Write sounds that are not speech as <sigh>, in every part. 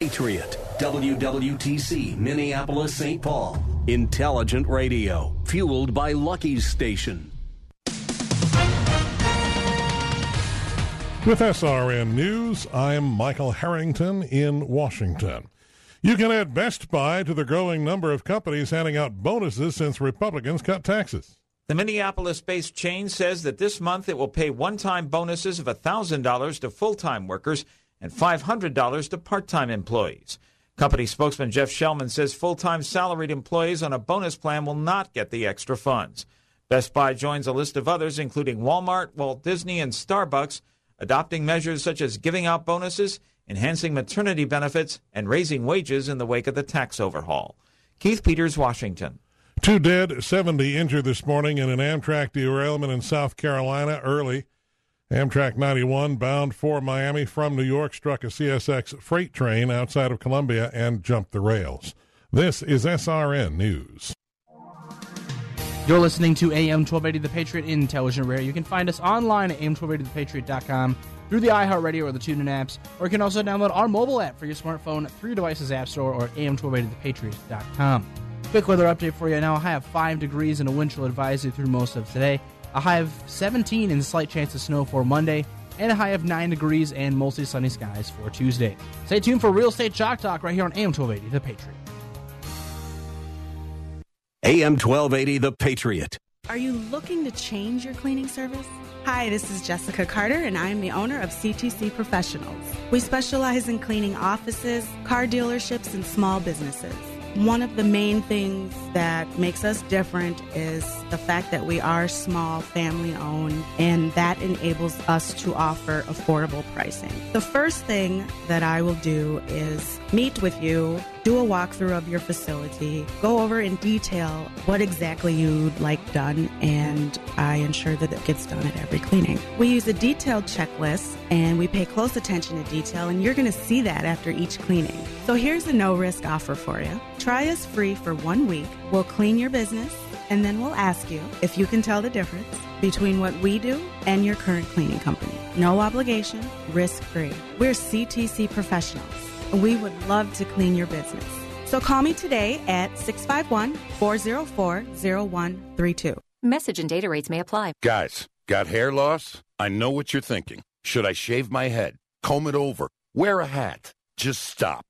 Patriot, WWTC, Minneapolis, St. Paul. Intelligent radio, fueled by Lucky's Station. With SRN News, I'm Michael Harrington in Washington. You can add Best Buy to the growing number of companies handing out bonuses since Republicans cut taxes. The Minneapolis based chain says that this month it will pay one time bonuses of $1,000 to full time workers and $500 to part time employees. Company spokesman Jeff Shelman says full time salaried employees on a bonus plan will not get the extra funds. Best Buy joins a list of others, including Walmart, Walt Disney, and Starbucks, adopting measures such as giving out bonuses, enhancing maternity benefits, and raising wages in the wake of the tax overhaul. Keith Peters, Washington. Two dead, 70 injured this morning in an Amtrak derailment in South Carolina early. Amtrak 91, bound for Miami from New York, struck a CSX freight train outside of Columbia and jumped the rails. This is SRN News. You're listening to AM 1280 The Patriot Intelligent Radio. You can find us online at am1280thepatriot.com through the iHeartRadio or the TuneIn apps, or you can also download our mobile app for your smartphone through your device's app store or am1280thepatriot.com. Quick weather update for you now. High of 5 degrees and a wind chill advisory through most of today. A high of 17 and a slight chance of snow for Monday. And a high of 9 degrees and mostly sunny skies for Tuesday. Stay tuned for Real Estate Chalk Talk right here on AM 1280 The Patriot. AM 1280, The Patriot. Are you looking to change your cleaning service? Hi, this is Jessica Carter, and I am the owner of CTC Professionals. We specialize in cleaning offices, car dealerships, and small businesses. One of the main things that makes us different is the fact that we are small, family owned, and that enables us to offer affordable pricing. The first thing that I will do is meet with you, do a walkthrough of your facility, go over in detail what exactly you'd like done, and I ensure that it gets done at every cleaning. We use a detailed checklist and we pay close attention to detail, and you're going to see that after each cleaning. So here's a no risk offer for you. Try us free for one week. We'll clean your business, and then we'll ask you if you can tell the difference between what we do and your current cleaning company. No obligation, risk free. We're CTC professionals, and we would love to clean your business. So call me today at 651 404 0132. Message and data rates may apply. Guys, got hair loss? I know what you're thinking. Should I shave my head? Comb it over? Wear a hat? Just stop.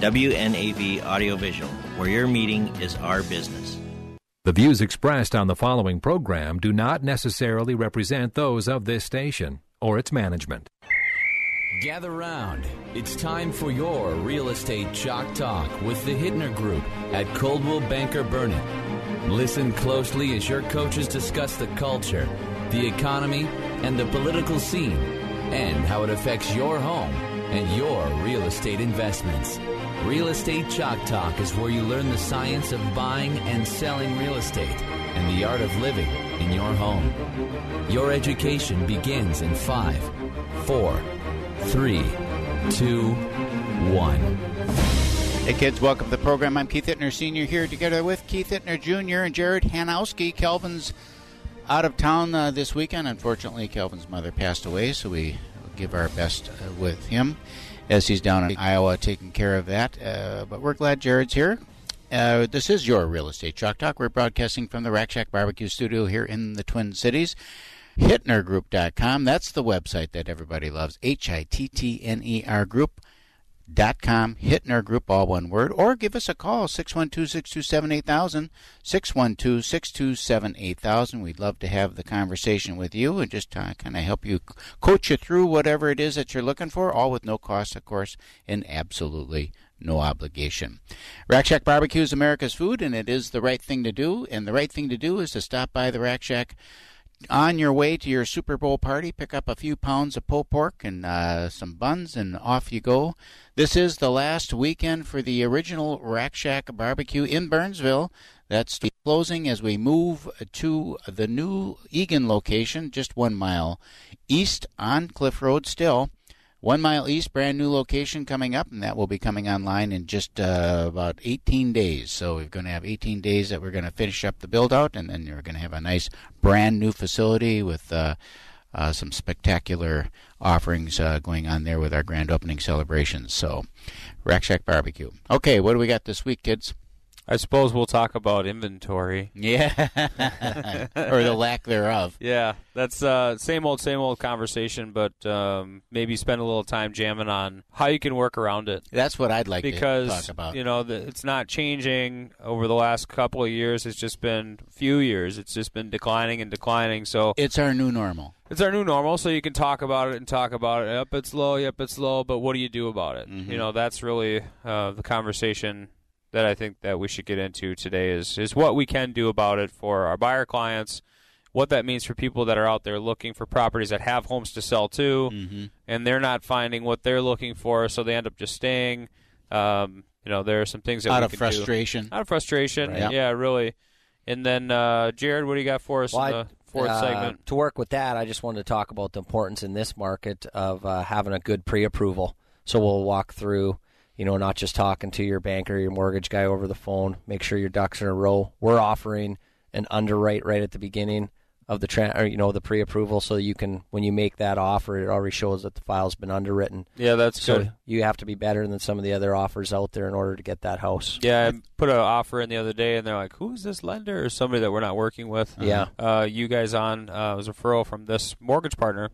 WNAV Audiovisual, where your meeting is our business. The views expressed on the following program do not necessarily represent those of this station or its management. Gather round. It's time for your real estate chalk talk with the Hittner Group at Coldwell Banker Burnett. Listen closely as your coaches discuss the culture, the economy, and the political scene, and how it affects your home and your real estate investments. Real Estate Chalk Talk is where you learn the science of buying and selling real estate and the art of living in your home. Your education begins in five, four, three, two, one. Hey kids, welcome to the program. I'm Keith Hittner Sr. here together with Keith Hittner Jr. and Jared Hanowski. Kelvin's out of town uh, this weekend. Unfortunately, Kelvin's mother passed away, so we give our best uh, with him as he's down in Iowa taking care of that. Uh, but we're glad Jared's here. Uh, this is your Real Estate Chalk Talk. We're broadcasting from the Rack Shack Barbecue Studio here in the Twin Cities. HittnerGroup.com. That's the website that everybody loves. H I T T N E R Group. Dot com, Hittner Group, all one word, or give us a call, 612 627 8000, 612 627 8000. We'd love to have the conversation with you and just uh, kind of help you coach you through whatever it is that you're looking for, all with no cost, of course, and absolutely no obligation. Rack Shack Barbecue is America's food, and it is the right thing to do. And the right thing to do is to stop by the Rack Shack on your way to your Super Bowl party, pick up a few pounds of pulled pork and uh, some buns, and off you go. This is the last weekend for the original Rack Shack barbecue in Burnsville. That's closing as we move to the new Eagan location, just one mile east on Cliff Road still. One mile east, brand new location coming up, and that will be coming online in just uh, about 18 days. So we're going to have 18 days that we're going to finish up the build out, and then we're going to have a nice brand new facility with uh, uh, some spectacular offerings uh, going on there with our grand opening celebrations. So, Rack Shack Barbecue. Okay, what do we got this week, kids? I suppose we'll talk about inventory. Yeah, <laughs> or the lack thereof. Yeah, that's uh, same old, same old conversation, but um, maybe spend a little time jamming on how you can work around it. That's what I'd like because, to talk about. you know, the, it's not changing over the last couple of years. It's just been a few years. It's just been declining and declining. So it's our new normal. It's our new normal, so you can talk about it and talk about it. Yep, it's low. Yep, it's low. But what do you do about it? Mm-hmm. You know, that's really uh, the conversation that I think that we should get into today is is what we can do about it for our buyer clients, what that means for people that are out there looking for properties that have homes to sell to, mm-hmm. and they're not finding what they're looking for, so they end up just staying. Um, you know, there are some things that out we of can frustration. Do. Out of frustration, Right. yeah, really. And then uh, Jared, what do you got for us Well, in the fourth uh, segment? To work with that, I just wanted to talk about the importance in this market of uh, having a good pre-approval. So we'll walk through, you know, not just talking to your banker, your mortgage guy over the phone. Make sure your ducks are in a row. We're offering an underwrite right at the beginning of the tra- or, you know the pre-approval, so you can when you make that offer, it already shows that the file's been underwritten. Yeah, that's so good. you have to be better than some of the other offers out there in order to get that house. Yeah, I put an offer in the other day, and they're like, "Who's this lender?" Or somebody that we're not working with. Yeah. uh, you guys on uh, was a referral from this mortgage partner,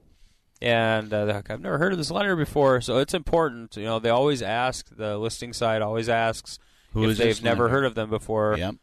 and uh, like, I've never heard of this lender before. So it's important. You know, they always ask. The listing side always asks Who if is they've never lender? heard of them before. Yep.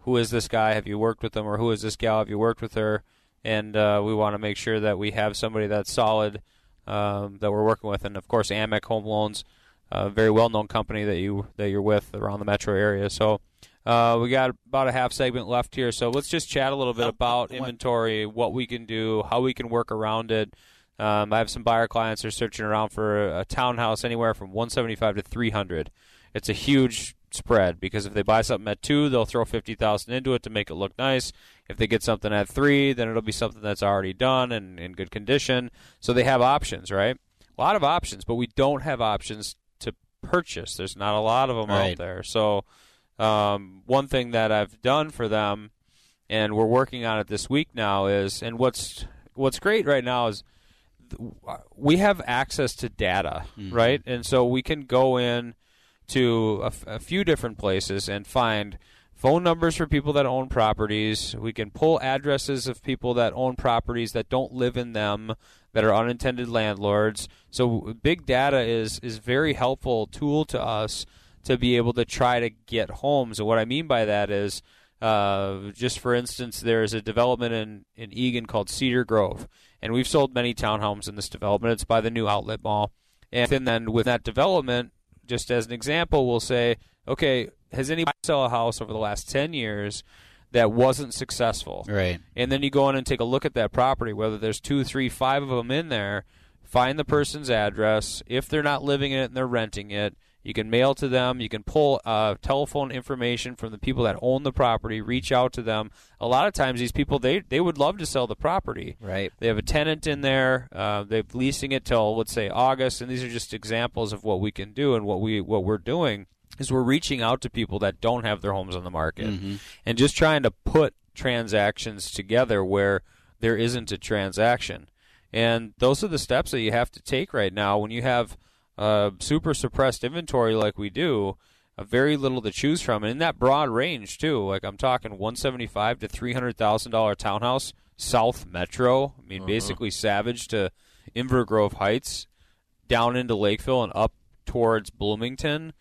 Who is this guy? Have you worked with them? Or who is this gal? Have you worked with her? And uh, we want to make sure that we have somebody that's solid um, that we're working with. And of course, Amec Home Loans, a very well-known company that you that you're with around the metro area. So uh, we got about a half segment left here. So let's just chat a little bit about inventory, what we can do, how we can work around it. Um, I have some buyer clients that are searching around for a, townhouse anywhere from 175 to 300. It's a huge spread because if they buy something at two, they'll throw 50,000 into it to make it look nice. If they get something at three, then it'll be something that's already done and in good condition. So they have options, right? A lot of options, but we don't have options to purchase. There's not a lot of them Right. out there. So um, one thing that I've done for them, and we're working on it this week now, is and what's what's great right now is we have access to data, Mhm. right? And so we can go in to a, f- a few different places and find phone numbers for people that own properties. We can pull addresses of people that own properties that don't live in them, that are unintended landlords. So big data is is very helpful tool to us to be able to try to get homes. And what I mean by that is, uh, just for instance, there's a development in in Eagan called Cedar Grove, and we've sold many townhomes in this development. It's by the new outlet mall, and then with that development, just as an example, we'll say, okay, has anybody sell a house over the last 10 years that wasn't successful? Right. And then you go in and take a look at that property, whether there's two, three, five of them in there, find the person's address. If they're not living in it and they're renting it, you can mail to them. You can pull uh, telephone information from the people that own the property. Reach out to them. A lot of times, these people they they would love to sell the property. Right. They have a tenant in there. Uh, they're leasing it till let's say August, and these are just examples of what we can do and what we what we're doing is we're reaching out to people that don't have their homes on the market Mhm. and just trying to put transactions together where there isn't a transaction. And those are the steps that you have to take right now when you have uh, super suppressed inventory like we do. Uh, very little to choose from, and in that broad range too. Like I'm talking 175 to 300 thousand dollar townhouse, South Metro. I mean, Uh-huh. basically Savage to Inver Grove Heights, down into Lakeville and up towards Bloomington.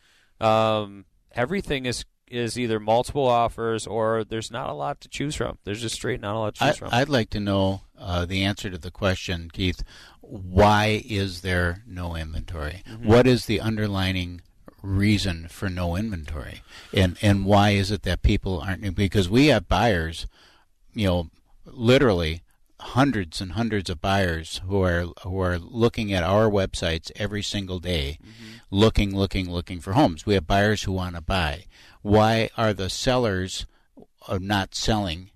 Um, everything is is either multiple offers or there's not a lot to choose from. There's just straight not a lot to choose I, from. I'd like to know uh, the answer to the question, Keith. Why is there no inventory? Mhm. What is the underlining reason for no inventory? And and why is it that people aren't? Because we have buyers, you know, literally hundreds and hundreds of buyers who are who are looking at our websites every single day, looking, looking, looking for homes. We have buyers who want to buy. Why are the sellers not selling?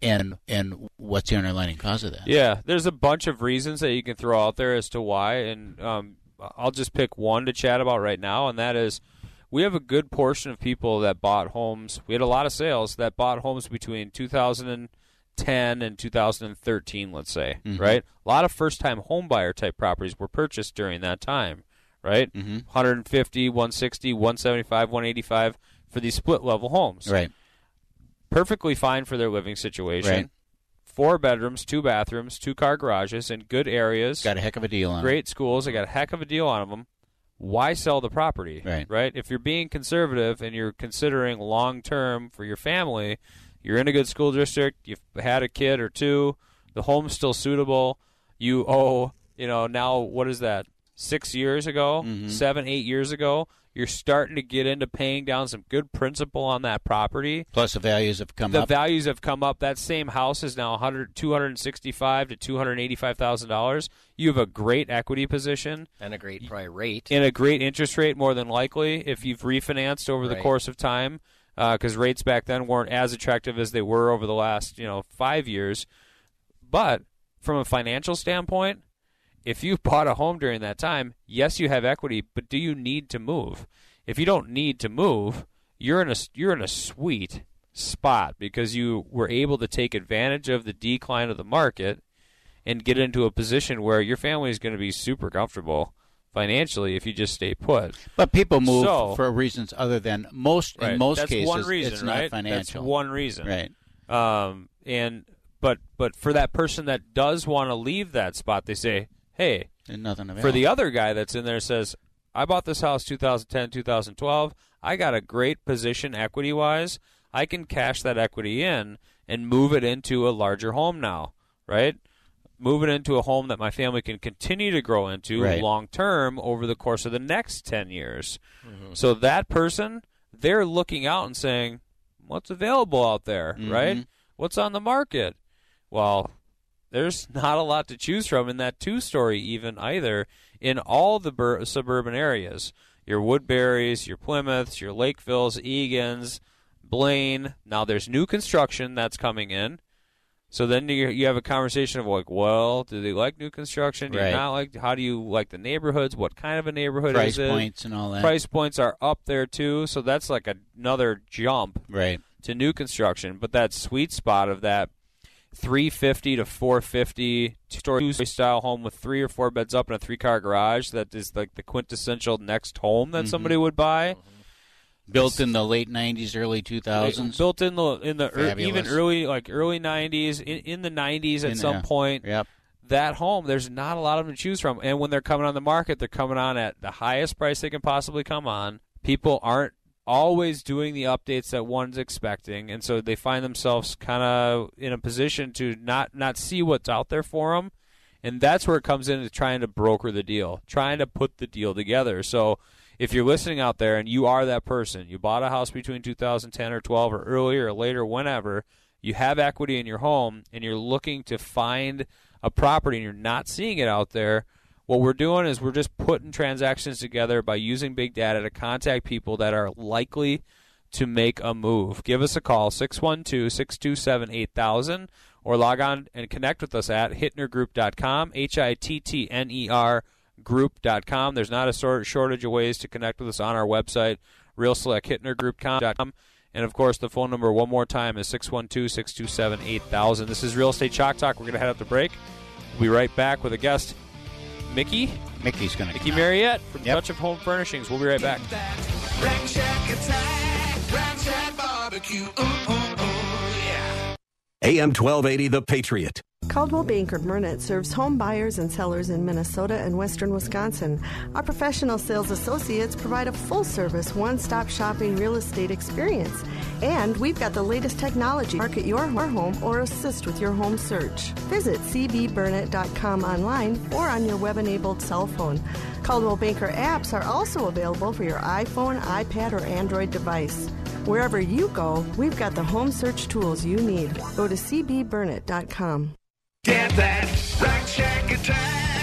And and what's the underlying cause of that? Yeah, there's a bunch of reasons that you can throw out there as to why, and um, I'll just pick one to chat about right now, and that is we have a good portion of people that bought homes. We had a lot of sales that bought homes between 2010 and 2013, let's say, Mhm. right? A lot of first-time homebuyer type properties were purchased during that time, right? Mhm. 150, 160, 175, 185 for these split level homes. Right. Perfectly fine for their living situation Right. four bedrooms, two bathrooms, two car garages in good areas. Got a heck of a deal on. Great schools. They got a heck of a deal on them. Why sell the property? Right. Right. If you're being conservative and you're considering long term for your family, you're in a good school district. You've had a kid or two. The home's still suitable. You owe. You know now what is that? Six years ago, Mhm. seven, eight years ago. You're starting to get into paying down some good principal on that property Plus, the values have come the up. values have come up. That same house is now 100, 265 to two hundred eighty-five thousand dollars. You have a great equity position and a great probably rate. and a great interest rate, more than likely, if you've refinanced over the course of time, Uh, because rates back then weren't as attractive as they were over the last you know five years. But from a financial standpoint, if you <laughs> bought a home during that time, yes, you have equity, but do you need to move? If you don't need to move, you're in a you're in a sweet spot because you were able to take advantage of the decline of the market and get into a position where your family is going to be super comfortable financially if you just stay put. But people move So- for reasons other than most. Right. In most That's cases, one reason, it's right? not financial. That's one reason, Right. Um, and but but for that person that does want to leave that spot, they say, "Hey, There's nothing for the other guy that's in there says, I bought this house 2010, 2012. I got a great position equity wise. I can cash that equity in and move it into a larger home now, right? Move it into a home that my family can continue to grow into Right. long term over the course of the next 10 years. Mm-hmm. So that person, they're looking out and saying, what's available out there, right? Mhm. What's on the market? Well, there's not a lot to choose from in that two story even either in all the bur- suburban areas your woodburys your plymouths your lakevilles Eagans blaine now there's new construction that's coming in so then you, you have a conversation of like well do they like new construction do Right. you not like how do you like the neighborhoods what kind of a neighborhood Price is it points and all that. price points are up there too so that's like another jump Right. to new construction but that sweet spot of that 350 to 450 story style home with three or four beds up and a three car garage that is like the quintessential next home that Mhm. somebody would buy Built in the late '90s, early 2000s. Built in the in the er, even early like early '90s, in, in the '90s at In some point. Yep. That home, there's not a lot of them to choose from, and when they're coming on the market, they're coming on at the highest price they can possibly come on. People aren't always doing the updates that one's expecting, and so they find themselves kind of in a position to not not see what's out there for them, and that's where it comes into trying to broker the deal, trying to put the deal together. So if you're listening out there and you are that person, you bought a house between 2010 or 12 or earlier or later, whenever, you have equity in your home and you're looking to find a property and you're not seeing it out there, what we're doing is we're just putting transactions together by using big data to contact people that are likely to make a move. Give us a call, 612 627 8000, or log on and connect with us at hittnergroup.com, H I T T N E R group.com. There's not a shortage of ways to connect with us on our website, realselecthittnergroup.com. And of course, the phone number one more time is 612 627 8000. This is Real Estate Chalk Talk. We're going to head up to break. We'll be right back with a guest, Mickey. Mickey's going to Mickey Mariette from Touch of Home Furnishings. We'll be right back. AM 1280, The Patriot. Coldwell Banker Burnett serves home buyers and sellers in Minnesota and western Wisconsin. Our professional sales associates provide a full service, one stop shopping real estate experience. And we've got the latest technology to market your home or assist with your home search. Visit cbburnett.com online or on your web enabled cell phone. Coldwell Banker apps are also available for your iPhone, iPad, or Android device. Wherever you go, we've got the home search tools you need. Go to cbburnett.com. Get that Rack Shack attack,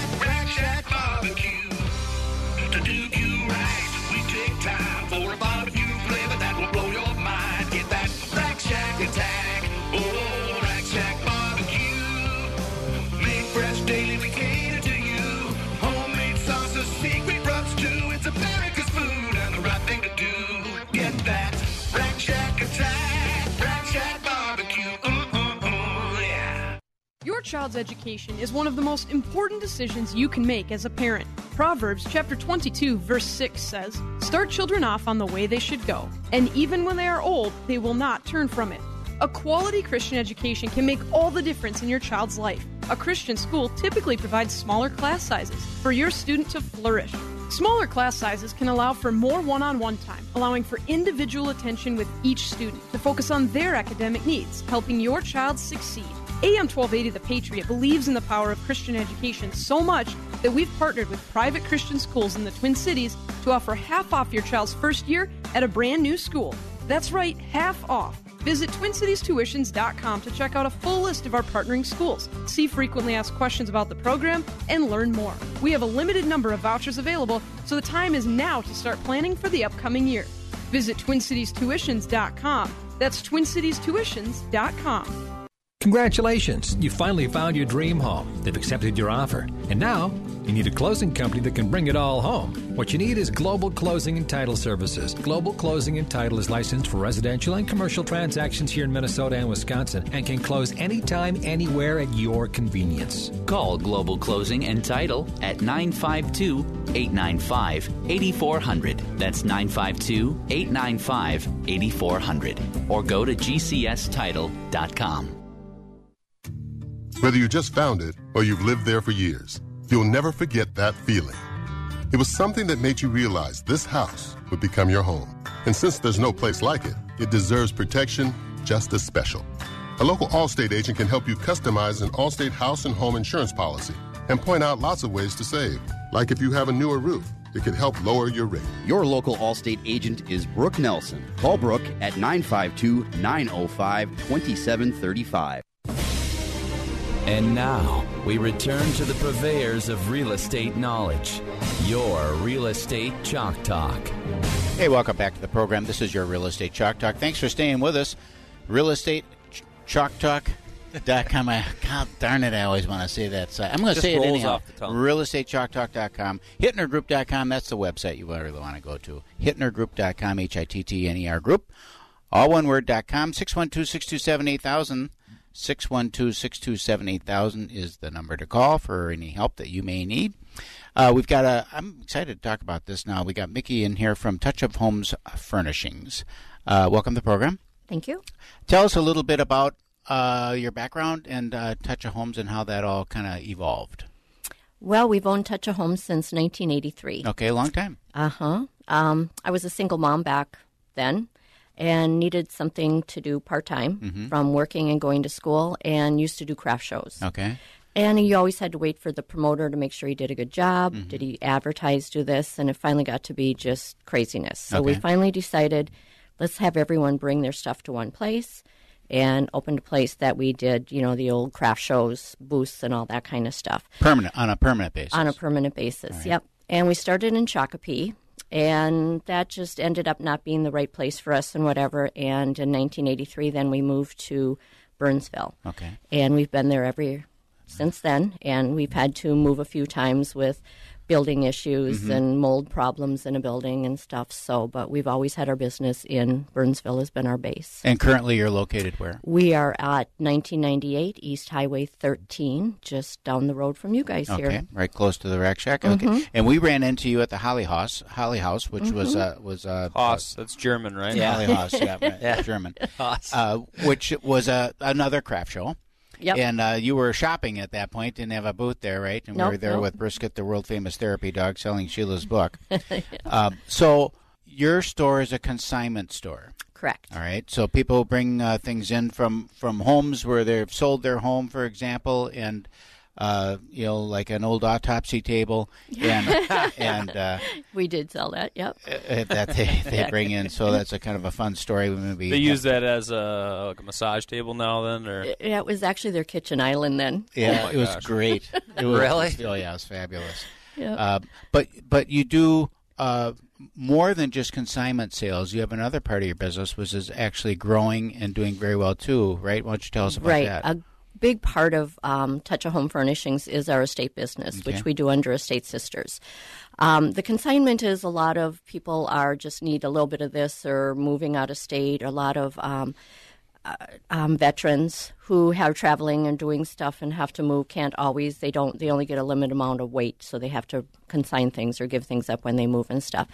Your child's education is one of the most important decisions you can make as a parent. Proverbs chapter 22 verse 6 says, "Start children off on the way they should go, and even when they are old, they will not turn from it." A quality Christian education can make all the difference in your child's life. A Christian school typically provides smaller class sizes for your student to flourish. Smaller class sizes can allow for more one on one time, allowing for individual attention with each student to focus on their academic needs, helping your child succeed. AM 1280 The Patriot believes in the power of Christian education so much that we've partnered with private Christian schools in the Twin Cities to offer half off your child's first year at a brand new school. That's right, half off. Visit TwinCitiesTuitions.com to check out a full list of our partnering schools, see frequently asked questions about the program, and learn more. We have a limited number of vouchers available, so the time is now to start planning for the upcoming year. Visit TwinCitiesTuitions.com. That's TwinCitiesTuitions.com. Congratulations, you finally found your dream home. They've accepted your offer. And now, you need a closing company that can bring it all home. What you need is Global Closing and Title Services. Global Closing and Title is licensed for residential and commercial transactions here in Minnesota and Wisconsin and can close anytime, anywhere at your convenience. Call Global Closing and Title at 952 895 8400. That's 952 895 8400. Or go to gcstitle.com. Whether you just found it or you've lived there for years, you'll never forget that feeling. It was something that made you realize this house would become your home. And since there's no place like it, it deserves protection just as special. A local Allstate agent can help you customize an Allstate house and home insurance policy and point out lots of ways to save. Like if you have a newer roof, it could help lower your rate. Your local Allstate agent is Brooke Nelson. Call Brooke at 952 905 2735. And now, we return to the purveyors of real estate knowledge. Your Real Estate Chalk Talk. Hey, welcome back to the program. This is your Real Estate Chalk Talk. Thanks for staying with us. Real Estate Ch- Chalk Talk. Dot com. I, God darn it, I always want to say that. site. I'm going to say it rolls anyhow. off the tongue. RealEstateChalkTalk.com. HittnerGroup.com. That's the website you really want to go to. HittnerGroup.com. H I T T N E R Group. All one word. dot com. 612 627 8000. 612 627 8000 is the number to call for any help that you may need. Uh, we've got a. I'm excited to talk about this now. We got Mickey in here from Touch of Homes Furnishings. Uh, welcome to the program. Thank you. Tell us a little bit about uh, your background and uh, Touch of Homes and how that all kind of evolved. Well, we've owned Touch of Homes since 1983. Okay, long time. Uh huh. Um, I was a single mom back then and needed something to do part time Mhm. from working and going to school and used to do craft shows. Okay. And you always had to wait for the promoter to make sure he did a good job. Mm-hmm. Did he advertise, do this? And it finally got to be just craziness. So we finally decided let's have everyone bring their stuff to one place and opened a place that we did, you know, the old craft shows, booths, and all that kind of stuff Permanent on a permanent basis. on a permanent basis. Yep. And we started in Shakopee, and that just ended up not being the right place for us and whatever. And in 1983, then we moved to Burnsville. Okay. And we've been there every since then, and we've had to move a few times with building issues Mhm. and mold problems in a building and stuff. So, but we've always had our business in Burnsville has been our base. And currently, you're located where? We are at 1998 East Highway 13, just down the road from you guys Okay, here. right close to the rack shack. Okay, Mhm. and we ran into you at the Holly House, Holly House, which was Mhm. uh, was uh, Haas, that's German, right? Yeah, Holly House, yeah, <laughs> right, German, Haas. uh, which was uh, another craft show. Yep. And uh, you were shopping at that point, didn't have a booth there, right? And we Nope, were there nope. with Brisket, the world famous therapy dog, selling Sheila's <laughs> book. um, so your store is a consignment store. Correct. All right. So people bring uh, things in from from homes where they've sold their home, for example, and uh, you know, like an old autopsy table, and <laughs> and uh, we did sell that. Yep. uh, that they, they bring in. So that's a kind of a fun story. Maybe They use that as a, like a massage table now, then, or Yeah, it was actually their kitchen island then. Yeah, Oh my it was gosh. great. <laughs> It was, Really? Oh yeah, it was fabulous. Yep. Uh, but but you do uh, more than just consignment sales. You have another part of your business which is actually growing and doing very well too, right? Why don't you tell us about right. that? A big part of um, Touch of Home Furnishings is our estate business, Okay. which we do under Estate Sisters. Um, the consignment is a lot of people are just need a little bit of this or moving out of state. A lot of um, uh, um, veterans who have traveling and doing stuff and have to move can't always. They don't. They only get a limited amount of weight, so they have to consign things or give things up when they move and stuff.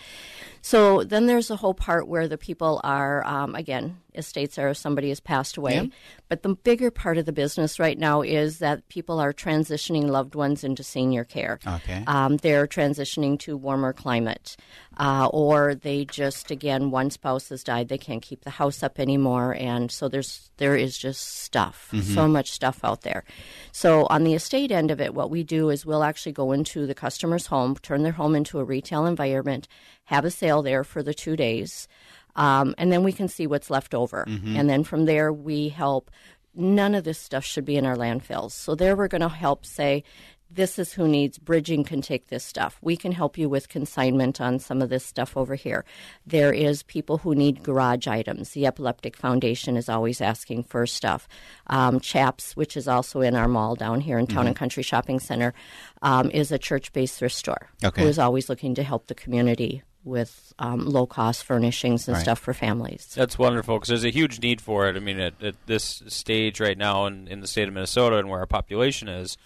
So then there's a whole part where the people are, um, again, estates are if somebody has passed away. Yeah. But the bigger part of the business right now is that people are transitioning loved ones into senior care. Okay. Um, they're transitioning to warmer climate. Uh, or they just, again, one spouse has died, they can't keep the house up anymore. And so there's, there is just stuff, Mhm. so much stuff out there. So on the estate end of it, what we do is we'll actually go into the customer's home, turn their home into a retail environment, have a sale there for the two days, um, and then we can see what's left over. Mhm. And then from there, we help. None of this stuff should be in our landfills. So there, we're going to help say, this is who needs bridging can take this stuff. We can help you with consignment on some of this stuff over here. There is people who need garage items. The Epileptic Foundation is always asking for stuff. Um, Chaps, which is also in our mall down here in Town and Mhm. Country Shopping Center, um, is a church-based thrift store Okay. who is always looking to help the community with um, low-cost furnishings and Right. stuff for families. That's wonderful because there's a huge need for it. I mean, at, at this stage right now in, in the state of Minnesota and where our population is,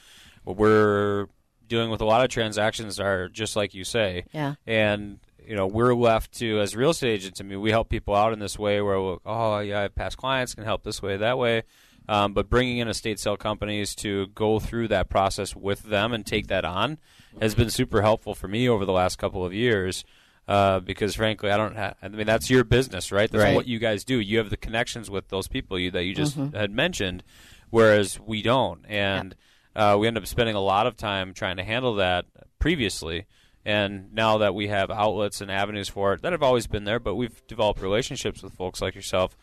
what we're doing with a lot of transactions are just like you say. Yeah. And you know, we're left to as real estate agents. I mean, we help people out in this way where, we'll, oh yeah, I have past clients can help this way, that way. Um, but bringing in estate sale companies to go through that process with them and take that on has been super helpful for me over the last couple of years. Uh, because frankly, I don't. Ha- I mean, that's your business, right? That's Right. what you guys do. You have the connections with those people you, that you just Mhm. had mentioned, whereas we don't, and uh, we end up spending a lot of time trying to handle that previously. And now that we have outlets and avenues for it that have always been there, but we've developed relationships with folks like yourself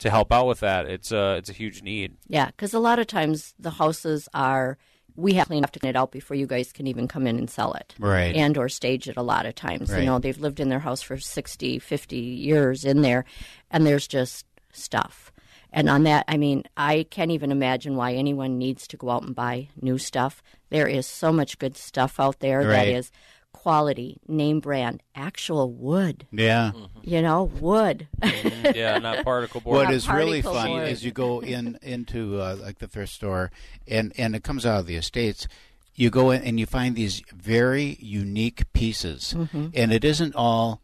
to help out with that. It's a it's a huge need. Yeah, because a lot of times the houses are we have to clean up to clean it out before you guys can even come in and sell it, Right. And or stage it. A lot of times, Right. you know, they've lived in their house for 60, 50 years in there, and there's just stuff. And on that, I mean, I can't even imagine why anyone needs to go out and buy new stuff. There is so much good stuff out there that Right. is quality, name brand, actual wood. Yeah. You know, wood. yeah, not <laughs> particle board. What Not is really particle fun board. is you go in into uh, like the thrift store, and and it comes out of the estates. you go in and you find these very unique pieces, Mhm. and it isn't all.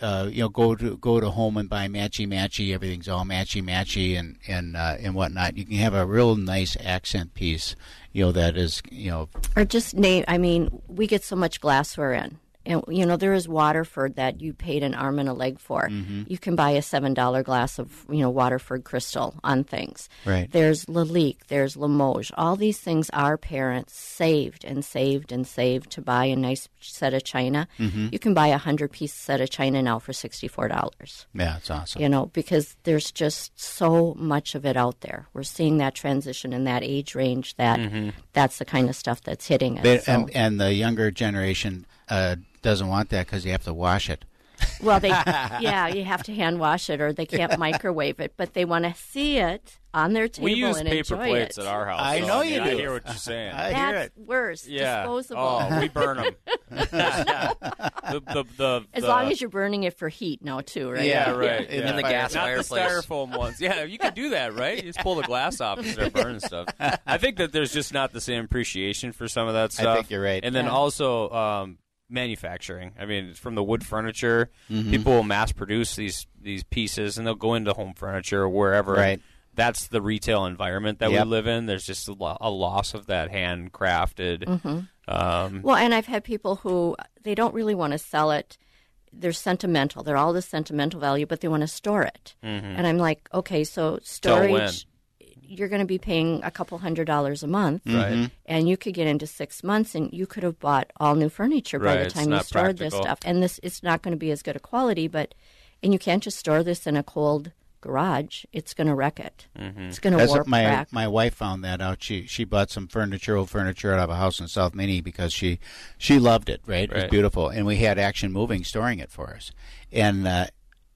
Uh, you know, go to go to home and buy matchy matchy. Everything's all matchy matchy and and uh, and whatnot. You can have a real nice accent piece. You know that is you know Or just name. I mean, we get so much glassware in, and you know there is Waterford that you paid an arm and a leg for. Mhm. You can buy a seven dollar glass of you know Waterford crystal on things. Right. There's Lalique. There's Limoges. All these things our parents saved and saved and saved to buy a nice set of china. Mhm. You can buy a hundred piece set of china now for sixty four dollars. yeah, it's awesome. You know, because there's just so much of it out there. We're seeing that transition in that age range that Mhm. that's the kind of stuff that's hitting us. So- and, and the younger generation uh, doesn't want that because you have to wash it. <laughs> well, they <laughs> yeah, you have to hand wash it or they can't microwave it, but they want to see it on their table We use and paper enjoy plates it. at our house. I so, know mean, you I do. hear what you're saying. <laughs> I hear That's worse. Yeah. Disposable. Oh, we burn them. the, the, the, as long as you're burning it for heat now too, right? Yeah, right. And yeah. then the gas Not fireplace. the styrofoam ones. Yeah, you can do that, right? You just pull the glass off and start burning stuff. I think that there's just not the same appreciation for some of that stuff. I think you're right. And then Yeah. also um, manufacturing. I mean, from the wood furniture, Mhm. people will mass produce these these pieces, and they'll go into home furniture or wherever. Right. That's the retail environment that Yep. we live in. There's just a, lo- a loss of that handcrafted. Mhm. Um, Well, and I've had people who they don't really want to sell it. They're sentimental. They're all the sentimental value, but they want to store it. Mhm. And I'm like, okay, so Till when? storage, you're going to be paying a couple hundred dollars a month, Right. Mhm. and you could get into six months, and you could have bought all new furniture by Right, the it's time you not stored this stuff. And this, it's not going to be as good a quality, but and you can't just store this in a cold garage. It's going to wreck it. Mm-hmm. It's going to That's warp, my crack. my wife found that out. She she bought some furniture, old furniture, out of a house in South Mini because she she loved it. Right, it was beautiful, and we had Action Moving storing it for us. And uh,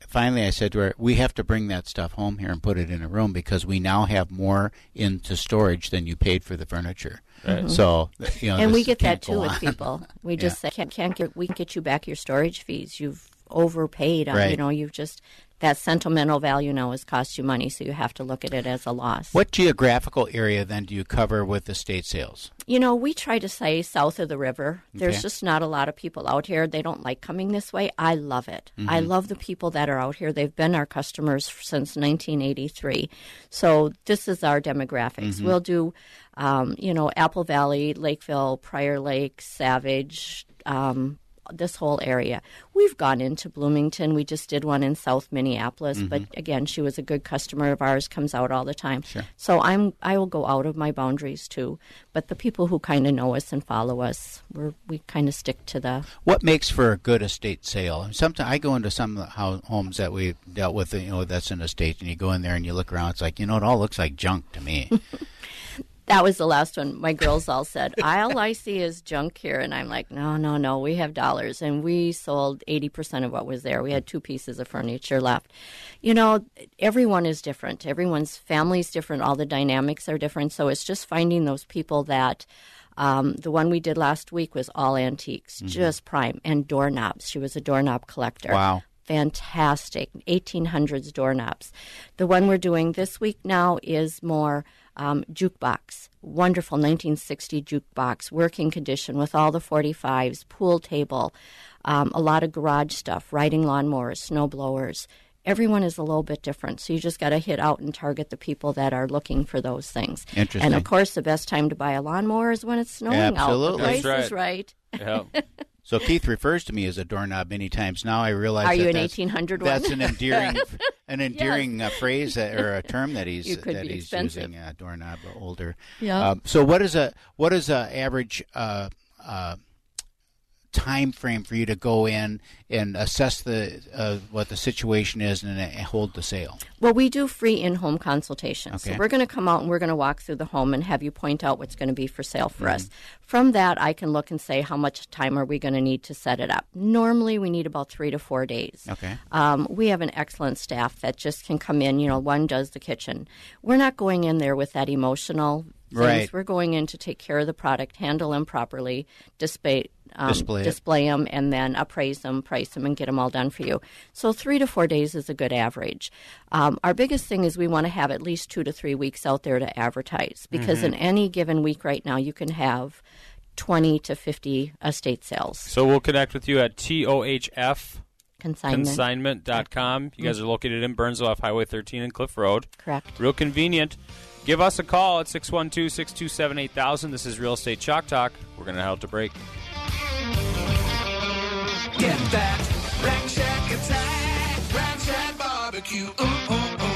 finally, I said to her, "We have to bring that stuff home here and put it in a room because we now have more into storage than you paid for the furniture." Mhm. So you know, and we get that too with people. <laughs> We Yeah. just say, can't, can't get we can get you back your storage fees. You've overpaid. On, You know, you've just that sentimental value now has cost you money, so you have to look at it as a loss. What geographical area then do you cover with estate sales? You know, we try to say south of the river. There's Okay. just not a lot of people out here. They don't like coming this way. I love it. I Mhm. love the people that are out here. They've been our customers since 1983. So this is our demographics. Mhm. We'll do, um, you know, Apple Valley, Lakeville, Prior Lake, Savage. Um, this whole area. We've gone into Bloomington. We just did one in South Minneapolis, but Mhm. again, she was a good customer of ours. Comes out all the time. Sure. So I'm I will go out of my boundaries too. But the people who kind of know us and follow us, we're we kind of stick to the. What makes for a good estate sale? Sometimes I go into some of the homes that we've dealt with, you know, that's an estate, and you go in there and you look around. It's like, you know, it all looks like junk to me. <laughs> That was the last one. My girls all said, <laughs> "All I see is junk here," and I'm like, "No, no, no. We have dollars, and we sold eighty percent of what was there. We had two pieces of furniture left. You know, everyone is different. Everyone's family's different. All the dynamics are different. So it's just finding those people that." Um, the one we did last week was all antiques, Mhm. just prime, and doorknobs. She was a doorknob collector. Wow. fantastic 1800s doorknobs. The one we're doing this week now is more um, jukebox. Wonderful 1960 jukebox, working condition with all the 45s, pool table, um, a lot of garage stuff, riding lawnmowers, snow blowers. Everyone is a little bit different, so you just got to hit out and target the people that are looking for those things. Interesting. And of course, the best time to buy a lawnmower is when it's snowing Absolutely. out. The price That's is right. <laughs> So Keith refers to me as a doorknob many times. Now I realize. Are that you an that's- 1800 one? That's an endearing, <laughs> an endearing uh, phrase that, or a term that he's <laughs> that he's expensive. using. Uh, doorknob, older. Yeah. Um, so what is a what is a average uh, uh, time frame for you to go in and assess the uh, what the situation is and, uh, hold the sale? Well, we do free in-home consultations. So we're going to come out and we're going to walk through the home and have you point out what's going to be for sale for Mm-hmm. us. From that, I can look and say how much time are we going to need to set it up. Normally, we need about three to four days. Okay. Um, we have an excellent staff that just can come in. You know, one does the kitchen. We're not going in there with that emotional. Things. Right. We're going in to take care of the product, handle them properly, display um, Display display them, and then appraise them, price them, and get them all done for you. So three to four days is a good average. Um, our biggest thing is we want to have at least two to three weeks out there to advertise because Mm-hmm. in any given week right now you can have 20 to 50 estate sales. So we'll connect with you at TOHF Consignment. consignment.com. You guys are located in Burnsville off Highway 13 and Cliff Road. Correct. Real convenient. Give us a call at 612 627 8000. This is Real Estate Chalk Talk. We're going to head out to break. Get that Rack Shack attack, Rack Shack barbecue. Ooh, ooh, ooh,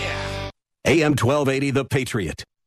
yeah. AM 1280, The Patriot.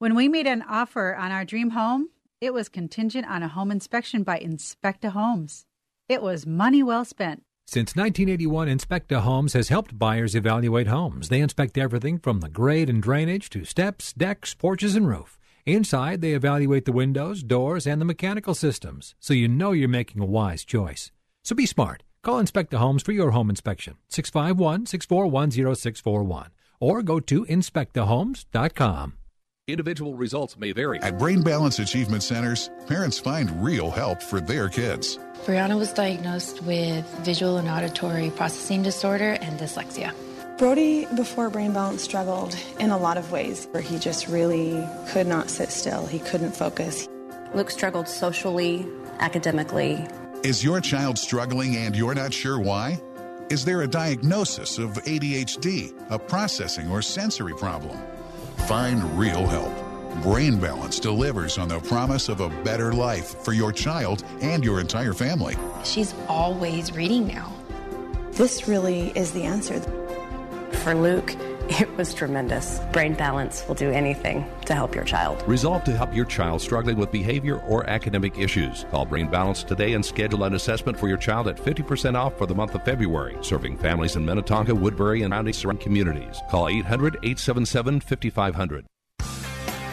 When we made an offer on our dream home, it was contingent on a home inspection by Inspecta Homes. It was money well spent. Since 1981, Inspecta Homes has helped buyers evaluate homes. They inspect everything from the grade and drainage to steps, decks, porches, and roof. Inside, they evaluate the windows, doors, and the mechanical systems, so you know you're making a wise choice. So be smart. Call Inspecta Homes for your home inspection. 651 641 0641 or go to inspectahomes.com. Individual results may vary. At Brain Balance Achievement Centers, parents find real help for their kids. Brianna was diagnosed with visual and auditory processing disorder and dyslexia. Brody, before Brain Balance, struggled in a lot of ways where he just really could not sit still. He couldn't focus. Luke struggled socially, academically. Is your child struggling and you're not sure why? Is there a diagnosis of ADHD, a processing or sensory problem? Find real help. Brain Balance delivers on the promise of a better life for your child and your entire family. She's always reading now. This really is the answer. For Luke, <laughs> it was tremendous. Brain Balance will do anything to help your child. Resolve to help your child struggling with behavior or academic issues. Call Brain Balance today and schedule an assessment for your child at 50% off for the month of February. Serving families in Minnetonka, Woodbury, and surrounding communities. Call 800 877 5500.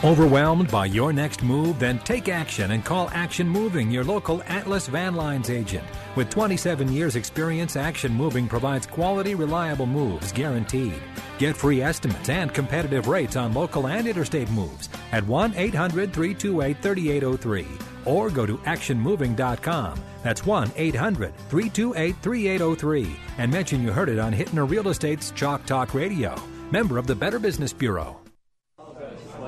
Overwhelmed by your next move? Then take action and call Action Moving, your local Atlas Van Lines agent. With 27 years' experience, Action Moving provides quality, reliable moves guaranteed. Get free estimates and competitive rates on local and interstate moves at 1 800 328 3803 or go to actionmoving.com. That's 1 800 328 3803 and mention you heard it on Hittner Real Estate's Chalk Talk Radio, member of the Better Business Bureau.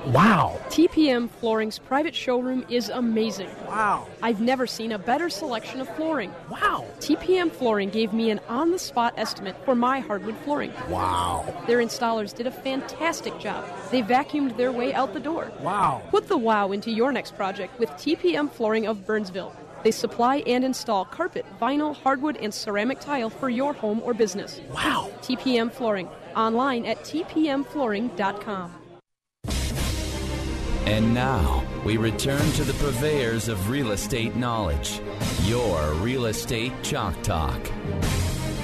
Wow. TPM Flooring's private showroom is amazing. Wow. I've never seen a better selection of flooring. Wow. TPM Flooring gave me an on the spot estimate for my hardwood flooring. Wow. Their installers did a fantastic job. They vacuumed their way out the door. Wow. Put the wow into your next project with TPM Flooring of Burnsville. They supply and install carpet, vinyl, hardwood, and ceramic tile for your home or business. Wow. TPM Flooring. Online at tpmflooring.com. And now we return to the purveyors of real estate knowledge. Your Real Estate Chalk Talk.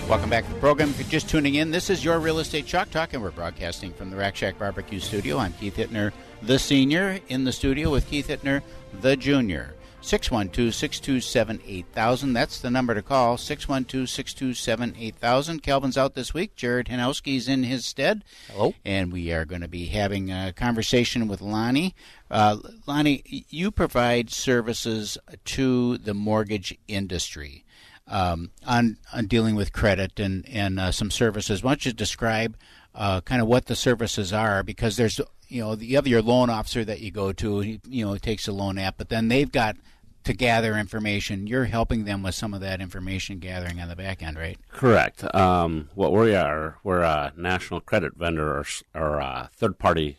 Welcome back to the program. If you're just tuning in, this is your Real Estate Chalk Talk, and we're broadcasting from the Rack Shack Barbecue Studio. I'm Keith Hittner, the senior, in the studio with Keith Hittner, the junior. 612 627 8000. That's the number to call. 612 627 8000. Calvin's out this week. Jared Hanowski's in his stead. Hello. And we are going to be having a conversation with Lonnie. Uh, Lonnie, you provide services to the mortgage industry um, on, on dealing with credit and, and uh, some services. Why don't you describe uh, kind of what the services are? Because there's, you know, you have your loan officer that you go to, you know, takes a loan app, but then they've got to gather information. You're helping them with some of that information gathering on the back end, right? Correct. Um, what we are, we're a national credit vendor or, or a third party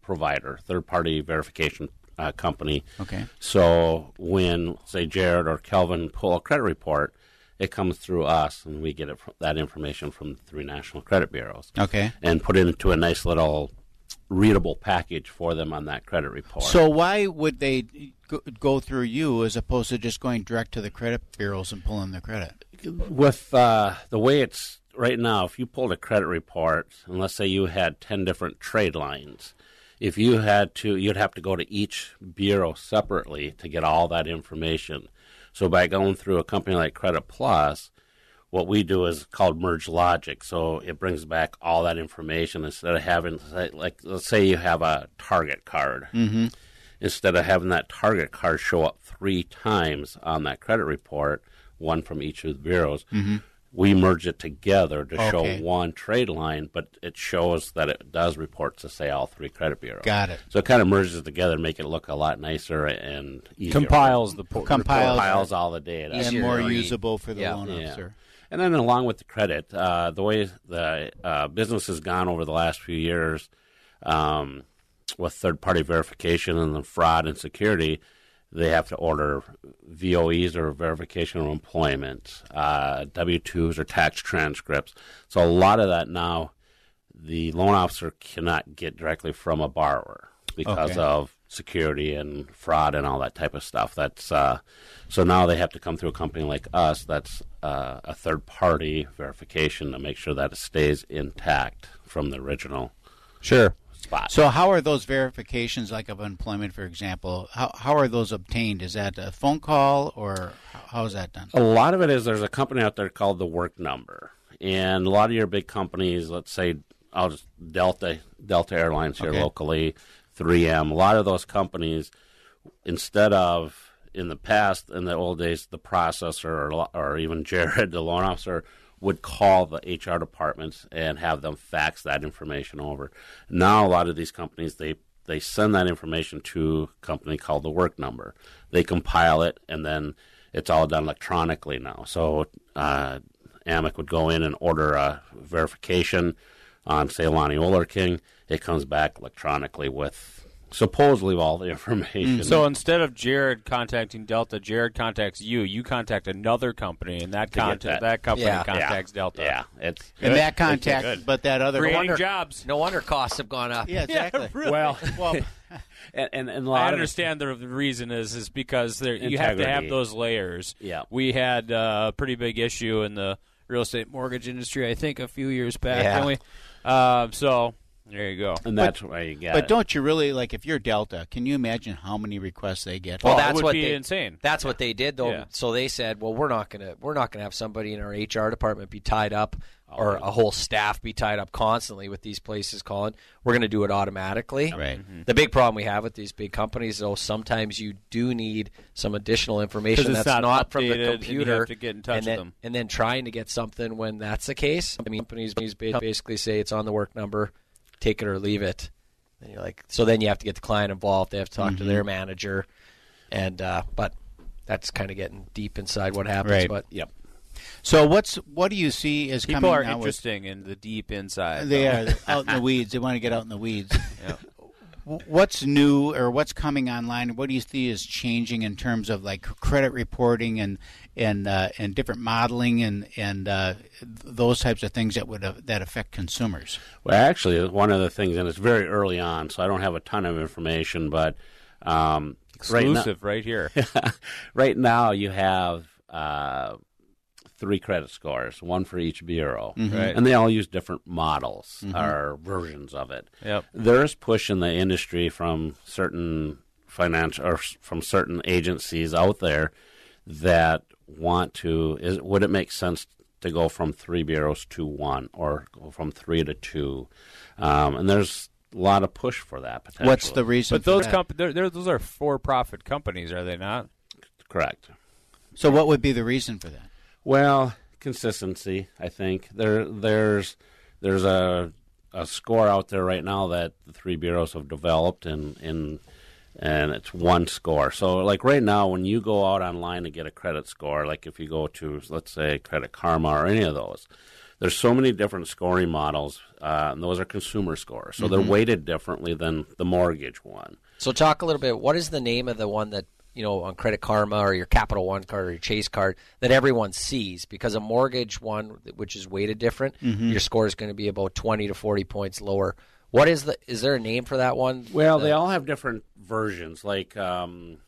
provider, third party verification uh, company. Okay. So when, say, Jared or Kelvin pull a credit report, it comes through us, and we get it that information from the three national credit bureaus. Okay. And put it into a nice little readable package for them on that credit report. So why would they go, go through you as opposed to just going direct to the credit bureaus and pulling the credit? with uh, the way it's right now, if you pulled a credit report, and let's say you had 10 different trade lines, if you had to, you'd have to go to each bureau separately to get all that information. So by going through a company like Credit Plus, what we do is called merge logic. So it brings back all that information instead of having like let's say you have a Target card. Mhm. Instead of having that Target card show up three times on that credit report, one from each of the bureaus, Mhm. we merge it together to Okay. show one trade line, but it shows that it does report to say all three credit bureaus. Got it. So it kind of merges it together, to make it look a lot nicer and easier. Compiles the po- Compiles- compiles all the data and more usable for the loan officer. and then along with the credit, uh, the way the uh, business has gone over the last few years um, with third party verification and the fraud and security, they have to order VOEs or verification of employment, uh, W 2s or tax transcripts. So a lot of that now, the loan officer cannot get directly from a borrower because Okay. of security and fraud and all that type of stuff. That's uh, so now they have to come through a company like us. That's uh, a third party verification to make sure that it stays intact from the original. Sure. Spot. So how are those verifications, like of employment, for example? How how are those obtained? Is that a phone call or how- how is that done? A lot of it is there's a company out there called the Work Number, and a lot of your big companies, let's say, I'll just Delta Delta Airlines here Okay. locally, 3M. A lot of those companies, instead of in the past, in the old days, the processor or, or even <laughs> Jared, the loan officer, would call the HR departments and have them fax that information over. Now, a lot of these companies they they send that information to a company called the Work Number. They compile it and then it's all done electronically now. So uh, AMEC would go in and order a verification on, say, Lonnie Oler King. It comes back electronically with supposedly all the <laughs> information. So instead of Jared contacting Delta, Jared contacts you. You contact another company, and that To get contact that. that. company Yeah. contacts Yeah. Delta. Yeah, it's And Good. that contact, but that other Creating no wonder, jobs. No wonder costs have gone up. <laughs> Yeah, <laughs> exactly. Well, well, and, and, and a I lot of it- understand the, the reason is is because there you have to have those layers. Yeah. we had uh, a pretty big issue in the real estate mortgage industry. I think a few years back, Yeah. we? Um, so there you go. and that's why you get but it. don't you really like if you're Delta? Can you imagine how many requests they get? Well, Oh, it that's would what be they, insane. That's what they did, though. Yeah. So they said, "Well, we're not gonna we're not gonna have somebody in our HR department be tied up, Oh, or a whole staff be tied up constantly with these places calling. We're gonna do it automatically." Right. Mm-hmm. The big problem we have with these big companies, though, sometimes you do need some additional information it's that's not from the updated and you have computer, to get in touch and with then, them. and then trying to get something when that's the case. I mean, companies basically say it's on the work number, take it or leave it. And you're like, so then you have to get the client involved. They have to talk to Mhm. their manager, and uh, but that's kind of getting deep inside what happens. Right. But yep. So what's what do you see as People coming are now with- interesting in the deep inside. They though. are out in the <laughs> weeds. They want to get out in the weeds. Yeah. W- What's new or what's coming online? What do you see is changing in terms of like credit reporting and and uh, and different modeling and and uh, those types of things that would uh, that affect consumers? Well, actually, one of the things, and it's very early on, so I don't have a ton of information, but um, Exclusive right here. Right <laughs> now, right now you have uh, three credit scores, one for each bureau, Mhm. Right. and they all use different models Mhm. or versions of it. Yep. There's push in the industry from certain financial or from certain agencies out there that want to. Is would it make sense to go from three bureaus to one, or go from three to two? Um, and there's a lot of push for that. Potentially. What's the reason? But for those that? comp- they're, they're, those are for-profit companies, are they not? Correct. So what would be the reason for that? Well, consistency. I think there there's there's a a score out there right now that the three bureaus have developed, and and and it's one score. So like right now, when you go out online to get a credit score, like if you go to let's say Credit Karma or any of those. There's so many different scoring models, uh, and those are consumer scores. So they're Mhm. weighted differently than the mortgage one. So talk a little bit. What is the name of the one that you know on Credit Karma or your Capital One card or your Chase card that everyone sees? Because a mortgage one, which is weighted different, Mhm. your score is going to be about twenty to forty points lower. What is the? Is there a name for that one? Well, The- they all have different versions. Like, um,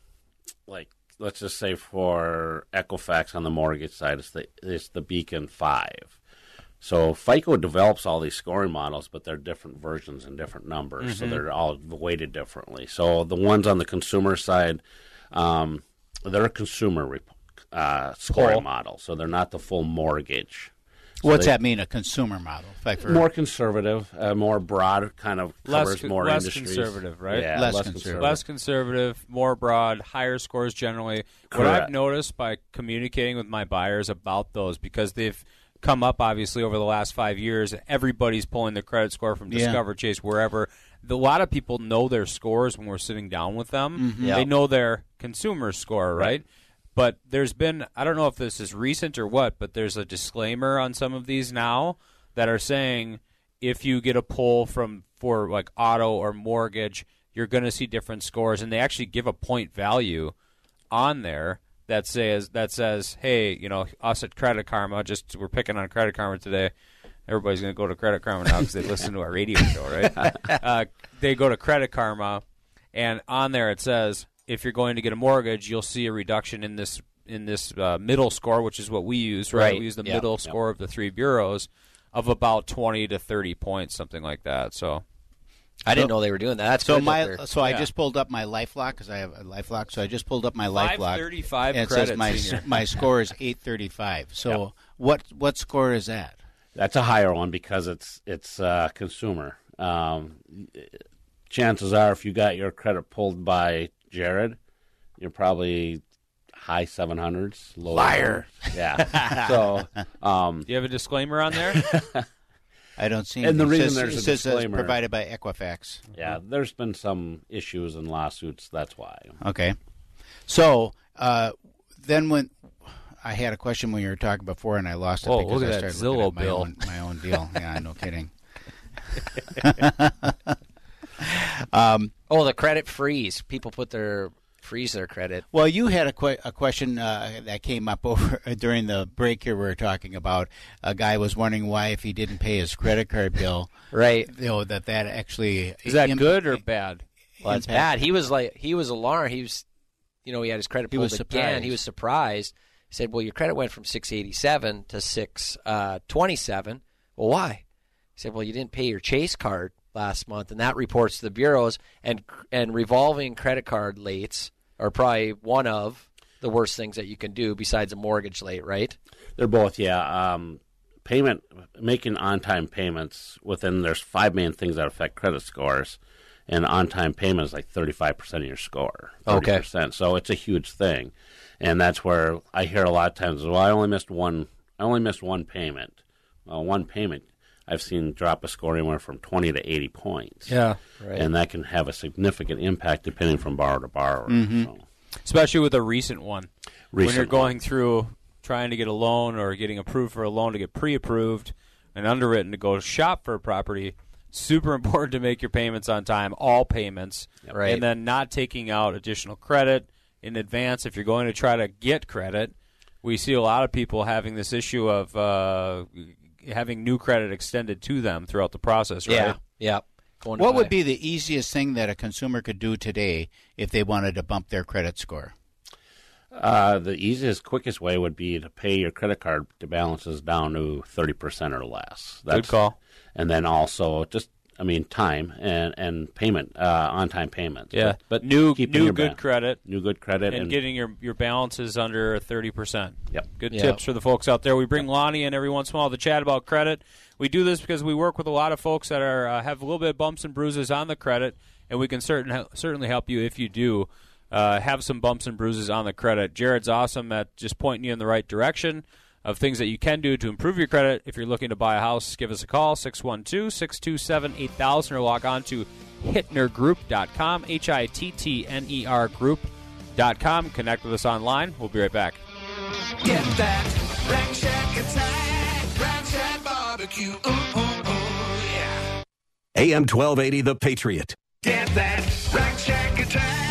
like let's just say for Equifax on the mortgage side, it's the it's the Beacon Five. So FICO develops all these scoring models, but they're different versions and different numbers, so Mhm. they're all weighted differently. So the ones on the consumer side, um, they're a consumer rep- uh, scoring Full. model, so they're not the full mortgage. So What's they- that mean? A consumer model? Like more conservative, uh, more broad, kind of less, covers more less industries. conservative, right? Yeah, less, conservative. Less conservative, more broad, higher scores generally. What I've noticed by communicating with my buyers about those, because they've come up obviously over the last five years, everybody's pulling their credit score from Yeah. Discover Chase, wherever. The- A lot of people know their scores when we're sitting down with them. Mhm. Yeah. They know their consumer score, right? But there's been, I don't know if this is recent or what, but there's a disclaimer on some of these now that are saying if you get a pull from for like auto or mortgage, you're going to see different scores, and they actually give a point value on there that says that says, hey, you know, us at Credit Karma, just we're picking on Credit Karma today. Everybody's going to go to Credit Karma now because they listen to our radio show, right? <laughs> uh, they go to Credit Karma, and on there it says if you're going to get a mortgage, you'll see a reduction in this in this uh, middle score, which is what we use, right? Right. We use the Yep. middle Yep. score of the three bureaus of about 20 to 30 points, something like that. So I didn't know they were doing that. That's so my they're- so I just pulled up my LifeLock because I have a LifeLock. So I just pulled up my LifeLock. 535 and it says my senior. my score is eight thirty five. So <laughs> what what score is that? That's a higher one because it's it's uh, consumer. Um, chances are, if you got your credit pulled by Jared, you're probably high seven hundreds. Liar. Yeah. so, <laughs> um, Do you have a disclaimer on there? <laughs> I don't see. And the anything. It reason says- there's a says disclaimer- provided by Equifax. yeah, there's been some issues and lawsuits. That's why. Okay. So uh, then when I had a question when you were talking before, and I lost it Whoa, because I started looking Zillow at my bill. Own, my own deal. <laughs> yeah, no kidding. <laughs> um, oh, the credit freeze. People put their freeze their credit. Well, you had a, que- a question uh, that came up <laughs> over during the break here. We were talking about a guy was wondering why, if he didn't pay his credit card bill, right? You know that that actually Is that im- good or bad? Well, it's bad. He was like, he was alarmed. He was, you know, he had his credit He pulled was again. surprised. He was surprised. Said, "Well, your credit went from six eighty seven to six twenty seven. Well, why?" He said, "Well, you didn't pay your Chase card last month, and that reports to the bureaus. And and revolving credit card lates are probably one of the worst things that you can do besides a mortgage late, right? They're both, yeah. Um, payment, making on-time payments within there's five main things that affect credit scores, and on-time payment is like 35 percent of your score. 30%. Okay. so it's a huge thing, and that's where I hear a lot of times. Well, I only missed one. I only missed one payment. Well, one payment. I've seen drop a score anywhere from 20 to 80 points. Yeah. Right. And that can have a significant impact depending from borrower to borrower. Mhm. So. Especially with a recent one. when you're one. going through trying to get a loan or getting approved for a loan to get pre approved and underwritten to go shop for a property, super important to make your payments on time, all payments. Right. And then not taking out additional credit in advance if you're going to try to get credit. We see a lot of people having this issue of uh, having new credit extended to them throughout the process, right? Yeah. Yeah. Going What buy- would be the easiest thing that a consumer could do today if they wanted to bump their credit score? Uh, the easiest, quickest way would be to pay your credit card balances down to thirty percent or less. That's, Good call. And then also just, I mean, time and and payment, uh, on time payments. Yeah, but, new keeping new your good ba- credit, new good credit, and, and, getting your your balances under thirty percent. Yep. Good Yep. tips for the folks out there. We bring Lonnie in every once in a while to chat about credit. We do this because we work with a lot of folks that are uh, have a little bit of bumps and bruises on the credit, and we can certain certainly help you if you do. Uh, have some bumps and bruises on the credit. Jared's awesome at just pointing you in the right direction of things that you can do to improve your credit. If you're looking to buy a house, give us a call, 612 627 8000, or log on to hittnergroup.com, H I T T N E R group.com. Connect with us online. We'll be right back. Get that Rack Shack attack, Rack Shack barbecue. Ooh, ooh, ooh, yeah. AM 1280, The Patriot. Get that Rack Shack attack,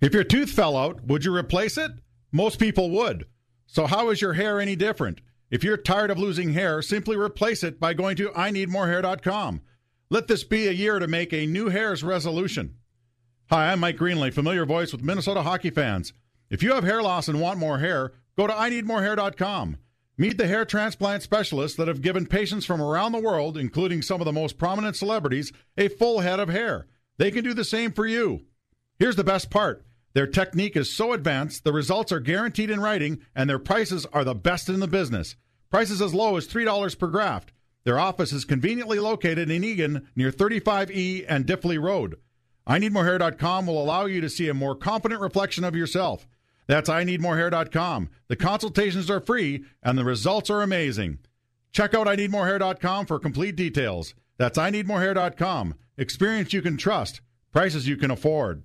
If your tooth fell out, would you replace it? Most people would. So, how is your hair any different? If you're tired of losing hair, simply replace it by going to IneedMoreHair.com. Let this be a year to make a new hairs resolution. Hi, I'm Mike Greenlay, familiar voice with Minnesota hockey fans. If you have hair loss and want more hair, go to IneedMoreHair.com. Meet the hair transplant specialists that have given patients from around the world, including some of the most prominent celebrities, a full head of hair. They can do the same for you. Here's the best part their technique is so advanced, the results are guaranteed in writing, and their prices are the best in the business. Prices as low as $3 per graft. Their office is conveniently located in Eagan near 35E and Diffley Road. IneedMoreHair.com will allow you to see a more confident reflection of yourself. That's IneedMoreHair.com. The consultations are free and the results are amazing. Check out IneedMoreHair.com for complete details. That's IneedMoreHair.com. Experience you can trust, prices you can afford.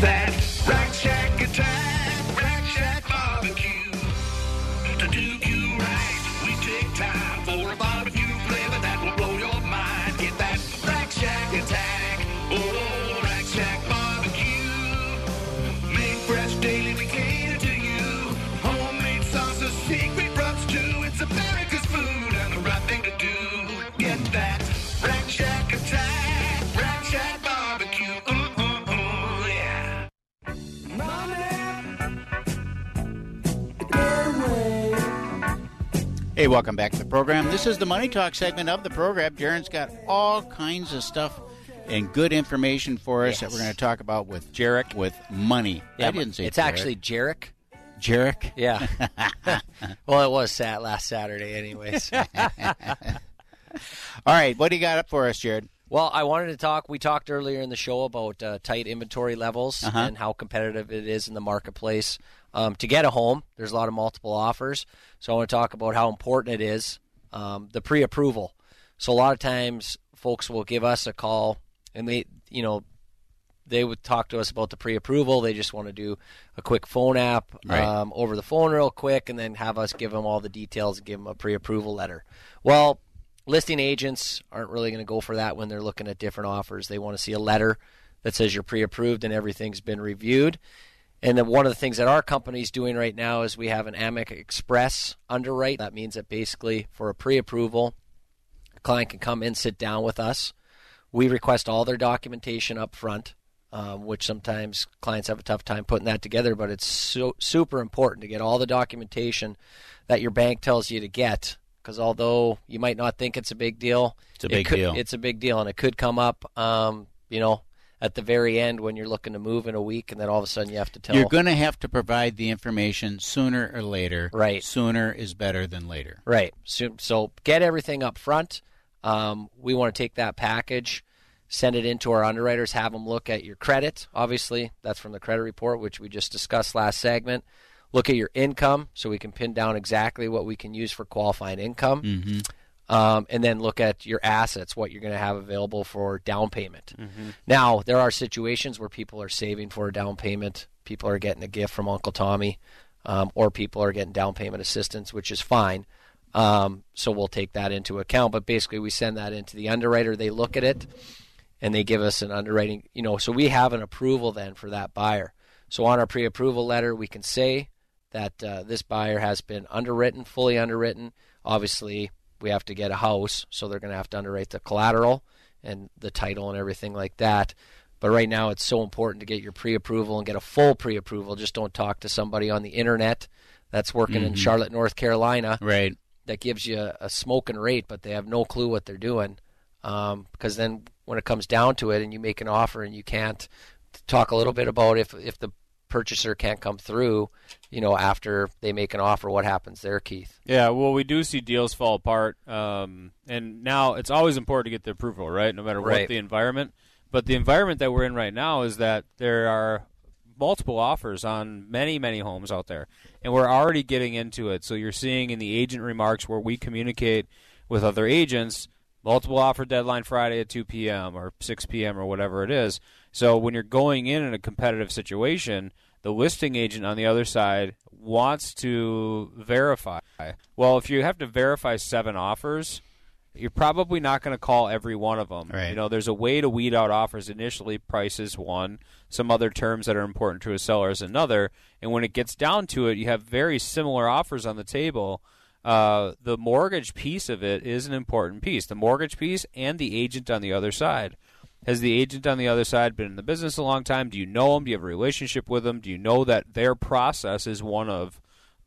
That. Rack Shack attack, Hey, welcome back to the program. This is the Money Talk segment of the program. Jaren's got all kinds of stuff and good information for us that we're going to talk about with Jarek with money. Yeah, I didn't say it's Jarek. actually Jarek. Jarek. <laughs> Yeah. <laughs> well, it was sat last Saturday, anyways. <laughs> All right, what do you got up for us, Jared? Well, I wanted to talk. We talked earlier in the show about uh, tight inventory levels Uh-huh. and how competitive it is in the marketplace. Um, to get a home, there's a lot of multiple offers. So I want to talk about how important it is um, the pre-approval. So a lot of times, folks will give us a call, and they, you know, they would talk to us about the pre-approval. They just want to do a quick phone app Right. um, over the phone real quick, and then have us give them all the details and give them a pre-approval letter. Well, listing agents aren't really going to go for that when they're looking at different offers. They want to see a letter that says you're pre-approved and everything's been reviewed. And then one of the things that our company is doing right now is we have an AMEC Express underwrite. That means that basically for a pre-approval, a client can come in, sit down with us. We request all their documentation up front, um, which sometimes clients have a tough time putting that together, but it's so, super important to get all the documentation that your bank tells you to get. Because although you might not think it's a big deal, It's a it big could- deal. It's a big deal, and it could come up, um, you know, at the very end when you're looking to move in a week, and then all of a sudden you have to tell. You're going to have to provide the information sooner or later. Right. Sooner is better than later. Right. So, so get everything up front. Um, we want to take that package, send it into our underwriters, have them look at your credit. Obviously, that's from the credit report, which we just discussed last segment. Look at your income so we can pin down exactly what we can use for qualifying income. Mm-hmm. Um, and then look at your assets, what you're going to have available for down payment. Now, there are situations where people are saving for a down payment. People are getting a gift from Uncle Tommy, um, or people are getting down payment assistance, which is fine. Um, so we'll take that into account. But basically, we send that into the underwriter. They look at it, and they give us an underwriting. You know, so we have an approval then for that buyer. So on our pre-approval letter, we can say that uh, this buyer has been underwritten, fully underwritten. Obviously, we have to get a house, so they're going to have to underwrite the collateral and the title and everything like that. But right now, it's so important to get your pre-approval and get a full pre-approval. Just don't talk to somebody on the internet that's working in Mhm. Charlotte, North Carolina, right? That gives you a, a smoking rate, but they have no clue what they're doing. Um, because then, when it comes down to it, and you make an offer and you can't talk a little bit about if if the purchaser can't come through, you know, after they make an offer, what happens there, Keith? Yeah, well, we do see deals fall apart, um, and now it's always important to get the approval, right? No matter what the environment. But the environment that we're in right now is that there are multiple offers on many, many homes out there, and we're already getting into it. So you're seeing in the agent remarks where we communicate with other agents, multiple offer deadline Friday at 2 p.m. or 6 p.m. or whatever it is. So when you're going in in a competitive situation, the listing agent on the other side wants to verify. Well, if you have to verify seven offers, you're probably not going to call every one of them. Right. You know, there's a way to weed out offers. Initially, price is one. Some other terms that are important to a seller is another. And when it gets down to it, you have very similar offers on the table. Uh, the mortgage piece of it is an important piece. The mortgage piece and the agent on the other side. Has the agent on the other side been in the business a long time? Do you know them? Do you have a relationship with them? Do you know that their process is one of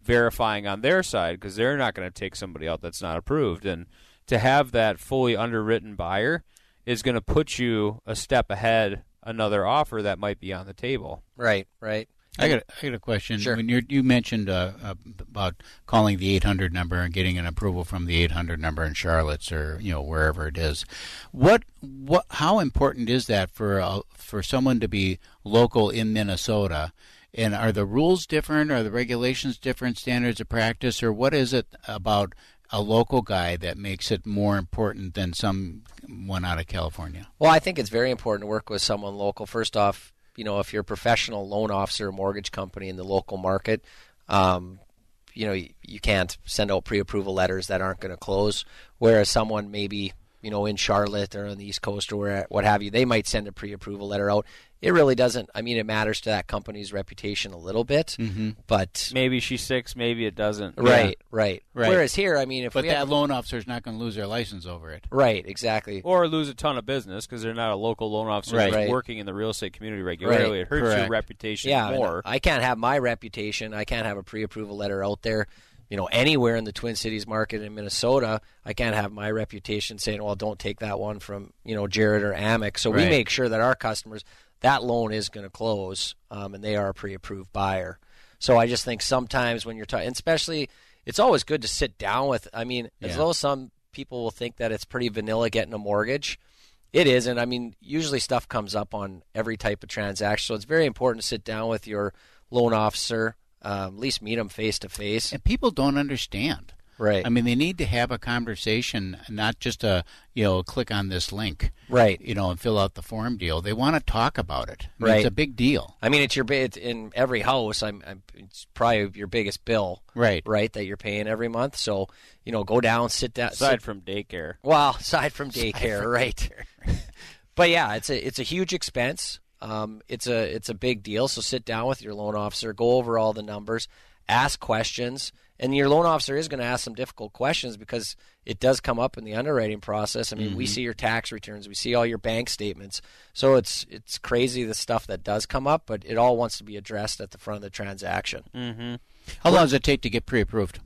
verifying on their side because they're not going to take somebody out that's not approved. And to have that fully underwritten buyer is going to put you a step ahead another offer that might be on the table. Right, right. I got I got a question. When you you mentioned uh, about calling the 800 number and getting an approval from the 800 number in Charlotte's or you know wherever it is, what what how important is that for uh, for someone to be local in Minnesota? And are the rules different? Are the regulations different? Standards of practice, or what is it about a local guy that makes it more important than someone out of California? Well, I think it's very important to work with someone local. First off, you know, if you're a professional loan officer, or mortgage company in the local market, um, you know, you, you can't send out pre-approval letters that aren't going to close. Whereas someone maybe, you know, in Charlotte or on the East Coast or where, what have you, they might send a pre-approval letter out. It really doesn't. I mean, it matters to that company's reputation a little bit, Mhm. but Maybe she's six, maybe it doesn't. right, right, Right. Whereas here, I mean, if but we that have, loan officer's not going to lose their license over it. right, exactly. Or lose a ton of business because they're not a local loan officer Right. Right. working in the real estate community regularly. Right. It hurts your reputation yeah, and more. I can't have my reputation. I can't have a pre-approval letter out there. You know, anywhere in the Twin Cities market in Minnesota, I can't have my reputation saying, "Well, don't take that one from you know Jared or AMEC." So we make sure that our customers that loan is going to close, um, and they are a pre-approved buyer. So I just think sometimes when you're talking, especially, it's always good to sit down with. I mean, as though some people will think that it's pretty vanilla getting a mortgage. It is, and I mean, usually stuff comes up on every type of transaction, so it's very important to sit down with your loan officer, um, at least meet them face to face. And people don't understand. Right. I mean, they need to have a conversation, not just a you know click on this link, Right. You know, and fill out the form deal. They want to talk about it. I mean, Right. It's a big deal. I mean, it's your it's in every house. I'm, I'm it's probably your biggest bill, Right. Right, that you're paying every month. So you know, go down, sit down. Aside sit- from daycare. Well, <laughs> aside from Aside daycare, from right? <laughs> but yeah, it's a it's a huge expense. Um, it's a it's a big deal. So sit down with your loan officer, go over all the numbers, ask questions, and your loan officer is going to ask some difficult questions because it does come up in the underwriting process. I mean, we Mhm. see your tax returns, we see all your bank statements, so it's it's crazy the stuff that does come up, but it all wants to be addressed at the front of the transaction. Mm-hmm. How long does it take to get pre-approved?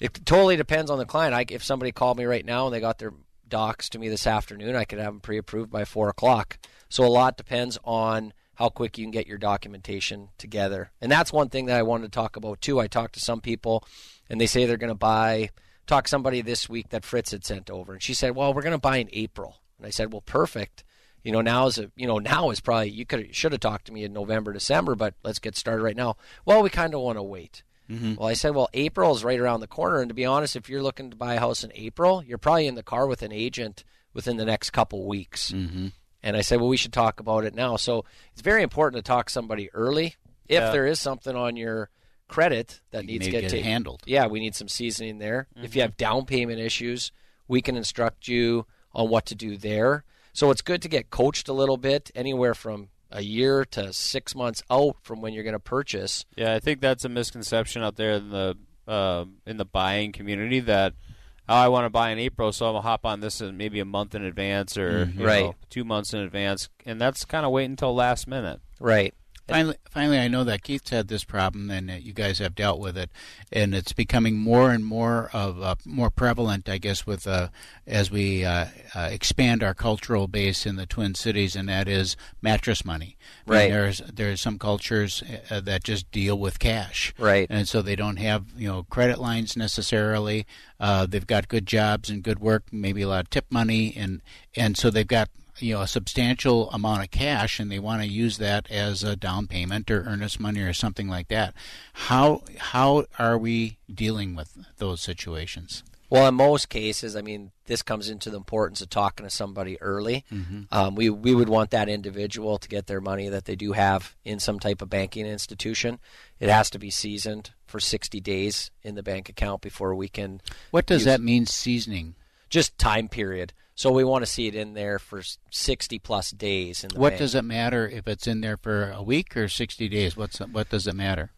It totally depends on the client. I, if somebody called me right now and they got their docs to me this afternoon, I could have them pre-approved by four o'clock. So a lot depends on how quick you can get your documentation together, and that's one thing that I wanted to talk about too. I talked to some people, and they say they're going to buy. Talk to somebody this week that Fritz had sent over, and she said, "Well, we're going to buy in April." And I said, "Well, perfect." You know, now is a you know now is probably you could should have talked to me in November, December, but let's get started right now. Well, we kind of want to wait. Mm-hmm. Well, I said, well, April is right around the corner, and to be honest, if you're looking to buy a house in April, you're probably in the car with an agent within the next couple weeks. Mm-hmm. And I said, well, we should talk about it now. So it's very important to talk to somebody early if Yeah. there is something on your credit that You needs to get get ta- handled. Yeah, we need some seasoning there. If Mm-hmm. you have down payment issues, we can instruct you on what to do there. So it's good to get coached a little bit, anywhere from a year to six months out from when you're going to purchase. Yeah, I think that's a misconception out there in the um in the buying community that oh, I want to buy in April, so I'm gonna hop on this in maybe a month in advance or Mhm. you Right. know, two months in advance, and that's kind of waiting until last minute. Right. Finally, finally, I know that Keith's had this problem, and that you guys have dealt with it, and it's becoming more and more of uh, more prevalent, I guess, with uh, as we uh, uh, expand our cultural base in the Twin Cities, and that is mattress money. Right. there's there's some cultures uh, that just deal with cash, Right. and so they don't have you know credit lines necessarily. Uh, they've got good jobs and good work, maybe a lot of tip money, and and so they've got you know a substantial amount of cash, and they want to use that as a down payment or earnest money or something like that. How how are we dealing with those situations? Well, in most cases, I mean, this comes into the importance of talking to somebody early. Mhm. Um, we we would want that individual to get their money that they do have in some type of banking institution. It has to be seasoned for 60 days in the bank account before we can. What does use- that mean, seasoning? Just time period. So we want to see it in there for 60 plus days. In the What bank. does it matter if it's in there for a week or sixty days? What's what does it matter?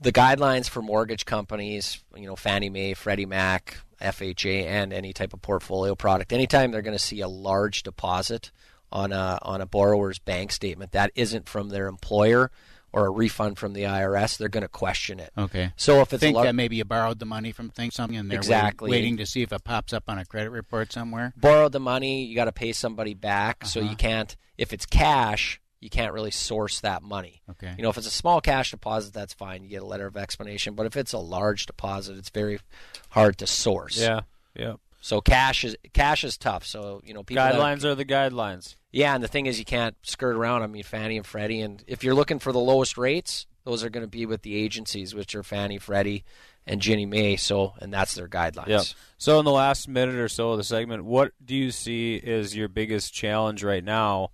the guidelines for mortgage companies, you know, Fannie Mae, Freddie Mac, FHA, and any type of portfolio product, anytime they're going to see a large deposit on a on a borrower's bank statement that isn't from their employer or a refund from the IRS, they're going to question it. Okay. So if it's think a lar- that maybe you borrowed the money from thing something and they're Exactly. waiting, waiting to see if it pops up on a credit report somewhere. borrowed the money, you got to pay somebody back, so Uh-huh. you can't. If it's cash, you can't really source that money. Okay. You know, if it's a small cash deposit, that's fine. You get a letter of explanation. But if it's a large deposit, it's very hard to source. Yeah, yeah. So cash is cash is tough. So you know, people Guidelines are the guidelines. yeah, and the thing is, you can't skirt around. I mean, Fannie and Freddie, and if you're looking for the lowest rates, those are going to be with the agencies, which are Fannie, Freddie, and Ginnie Mae. So, and that's their guidelines. Yep. So in the last minute or so of the segment, what do you see is your biggest challenge right now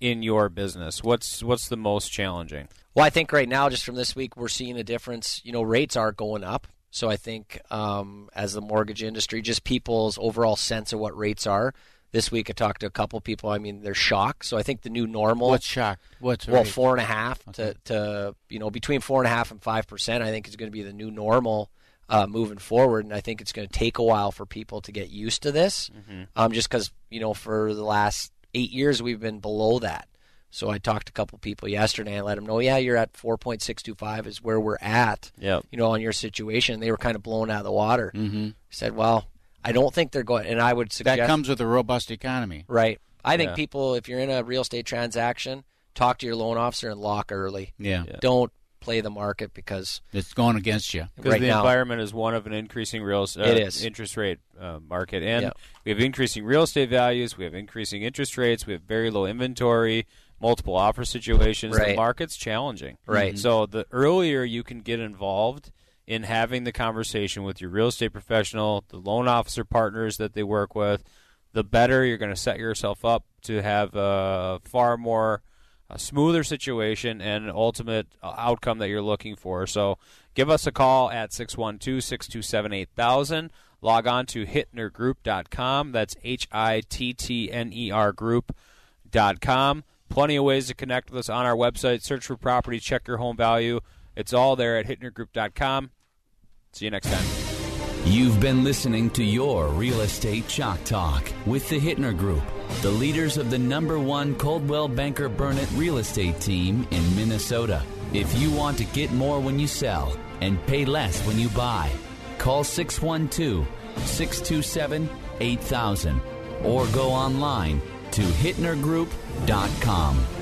in your business? What's what's the most challenging? Well, I think right now, just from this week, we're seeing a difference. You know, rates are going up. So I think um, as the mortgage industry, just people's overall sense of what rates are. This week, I talked to a couple people. I mean, they're shocked. So I think the new normal. What's shocked? What's well, rate? four and a half to, to you know between four and a half and five percent. I think is going to be the new normal uh, moving forward, and I think it's going to take a while for people to get used to this. Mm-hmm. Um, just because you know for the last eight years we've been below that. So I talked to a couple people yesterday. and let them know, yeah, you're at 4.625 is where we're at. Yep. You know, on your situation, they were kind of blown out of the water. Mm-hmm. Said, well, I don't think they're going. And I would suggest That comes with a robust economy. right. I think Yeah. people, if you're in a real estate transaction, talk to your loan officer and lock early. Yeah. Yeah. Don't play the market because It's going against you. Because right the now. environment is one of an increasing real uh, It is. interest rate uh, market, and Yep. we have increasing real estate values. We have increasing interest rates. We have very low inventory, multiple offer situations. The market's challenging. Right. So the earlier you can get involved in having the conversation with your real estate professional, the loan officer partners that they work with, the better you're going to set yourself up to have a far more a smoother situation and ultimate uh, outcome that you're looking for. So give us a call at 612 627 8000. Log on to hittnergroup.com. That's H I T T N E R group.com. Plenty of ways to connect with us on our website. Search for property, check your home value. It's all there at hittnergroup.com. See you next time. You've been listening to your Real Estate Chalk Talk with the Hittner Group, the leaders of the number one Coldwell Banker Burnett real estate team in Minnesota. If you want to get more when you sell and pay less when you buy, call 612 627 8000 or go online to hittnergroup.com.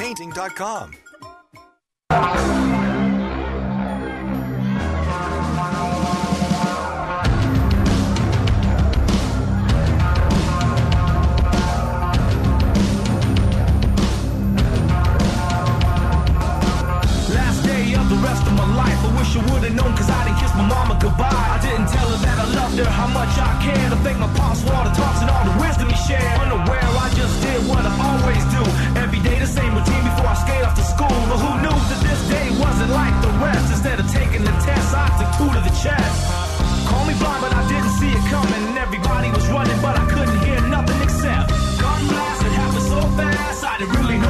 Painting.com. would've known cause I didn't kiss my mama goodbye. I didn't tell her that I loved her, how much I cared. I thank my pops for all the talks and all the wisdom he shared. Unaware, I just did what I always do. Every day the same routine before I skate off to school. But who knew that this day wasn't like the rest? Instead of taking the test, I took two to the chest. Call me blind, but I didn't see it coming. And everybody was running, but I couldn't hear nothing except gun blast. It happened so fast, I didn't really know